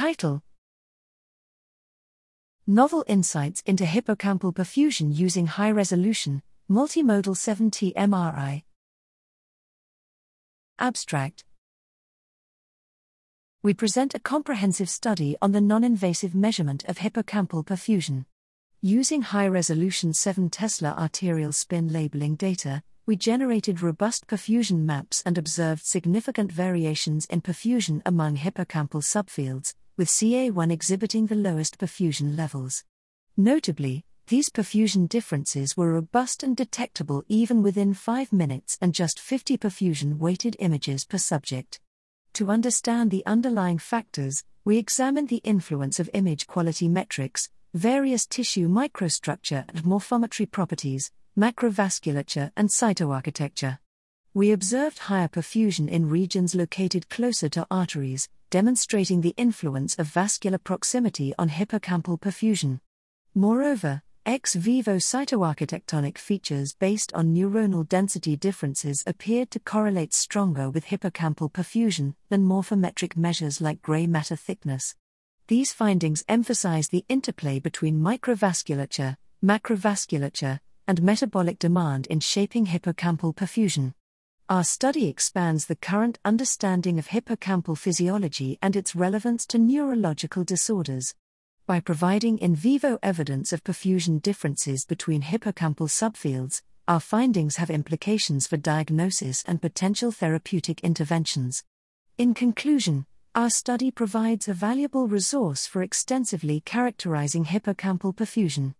Title Novel Insights into Hippocampal Perfusion Using High Resolution, Multimodal 7T MRI. Abstract We present a comprehensive study on the non invasive measurement of hippocampal perfusion. Using high resolution 7 Tesla arterial spin labeling data, we generated robust perfusion maps and observed significant variations in perfusion among hippocampal subfields, with CA1 exhibiting the lowest perfusion levels. Notably, these perfusion differences were robust and detectable even within 5 minutes and just 50 perfusion weighted images per subject. To understand the underlying factors, we examined the influence of image quality metrics, various tissue microstructure and morphometry properties, macrovasculature, and cytoarchitecture. We observed higher perfusion in regions located closer to arteries, demonstrating the influence of vascular proximity on hippocampal perfusion. Moreover, ex vivo cytoarchitectonic features based on neuronal density differences appeared to correlate stronger with hippocampal perfusion than morphometric measures like gray matter thickness. These findings emphasize the interplay between microvasculature, macrovasculature, and metabolic demand in shaping hippocampal perfusion. Our study expands the current understanding of hippocampal physiology and its relevance to neurological disorders. By providing in vivo evidence of perfusion differences between hippocampal subfields, our findings have implications for diagnosis and potential therapeutic interventions. In conclusion, our study provides a valuable resource for extensively characterizing hippocampal perfusion.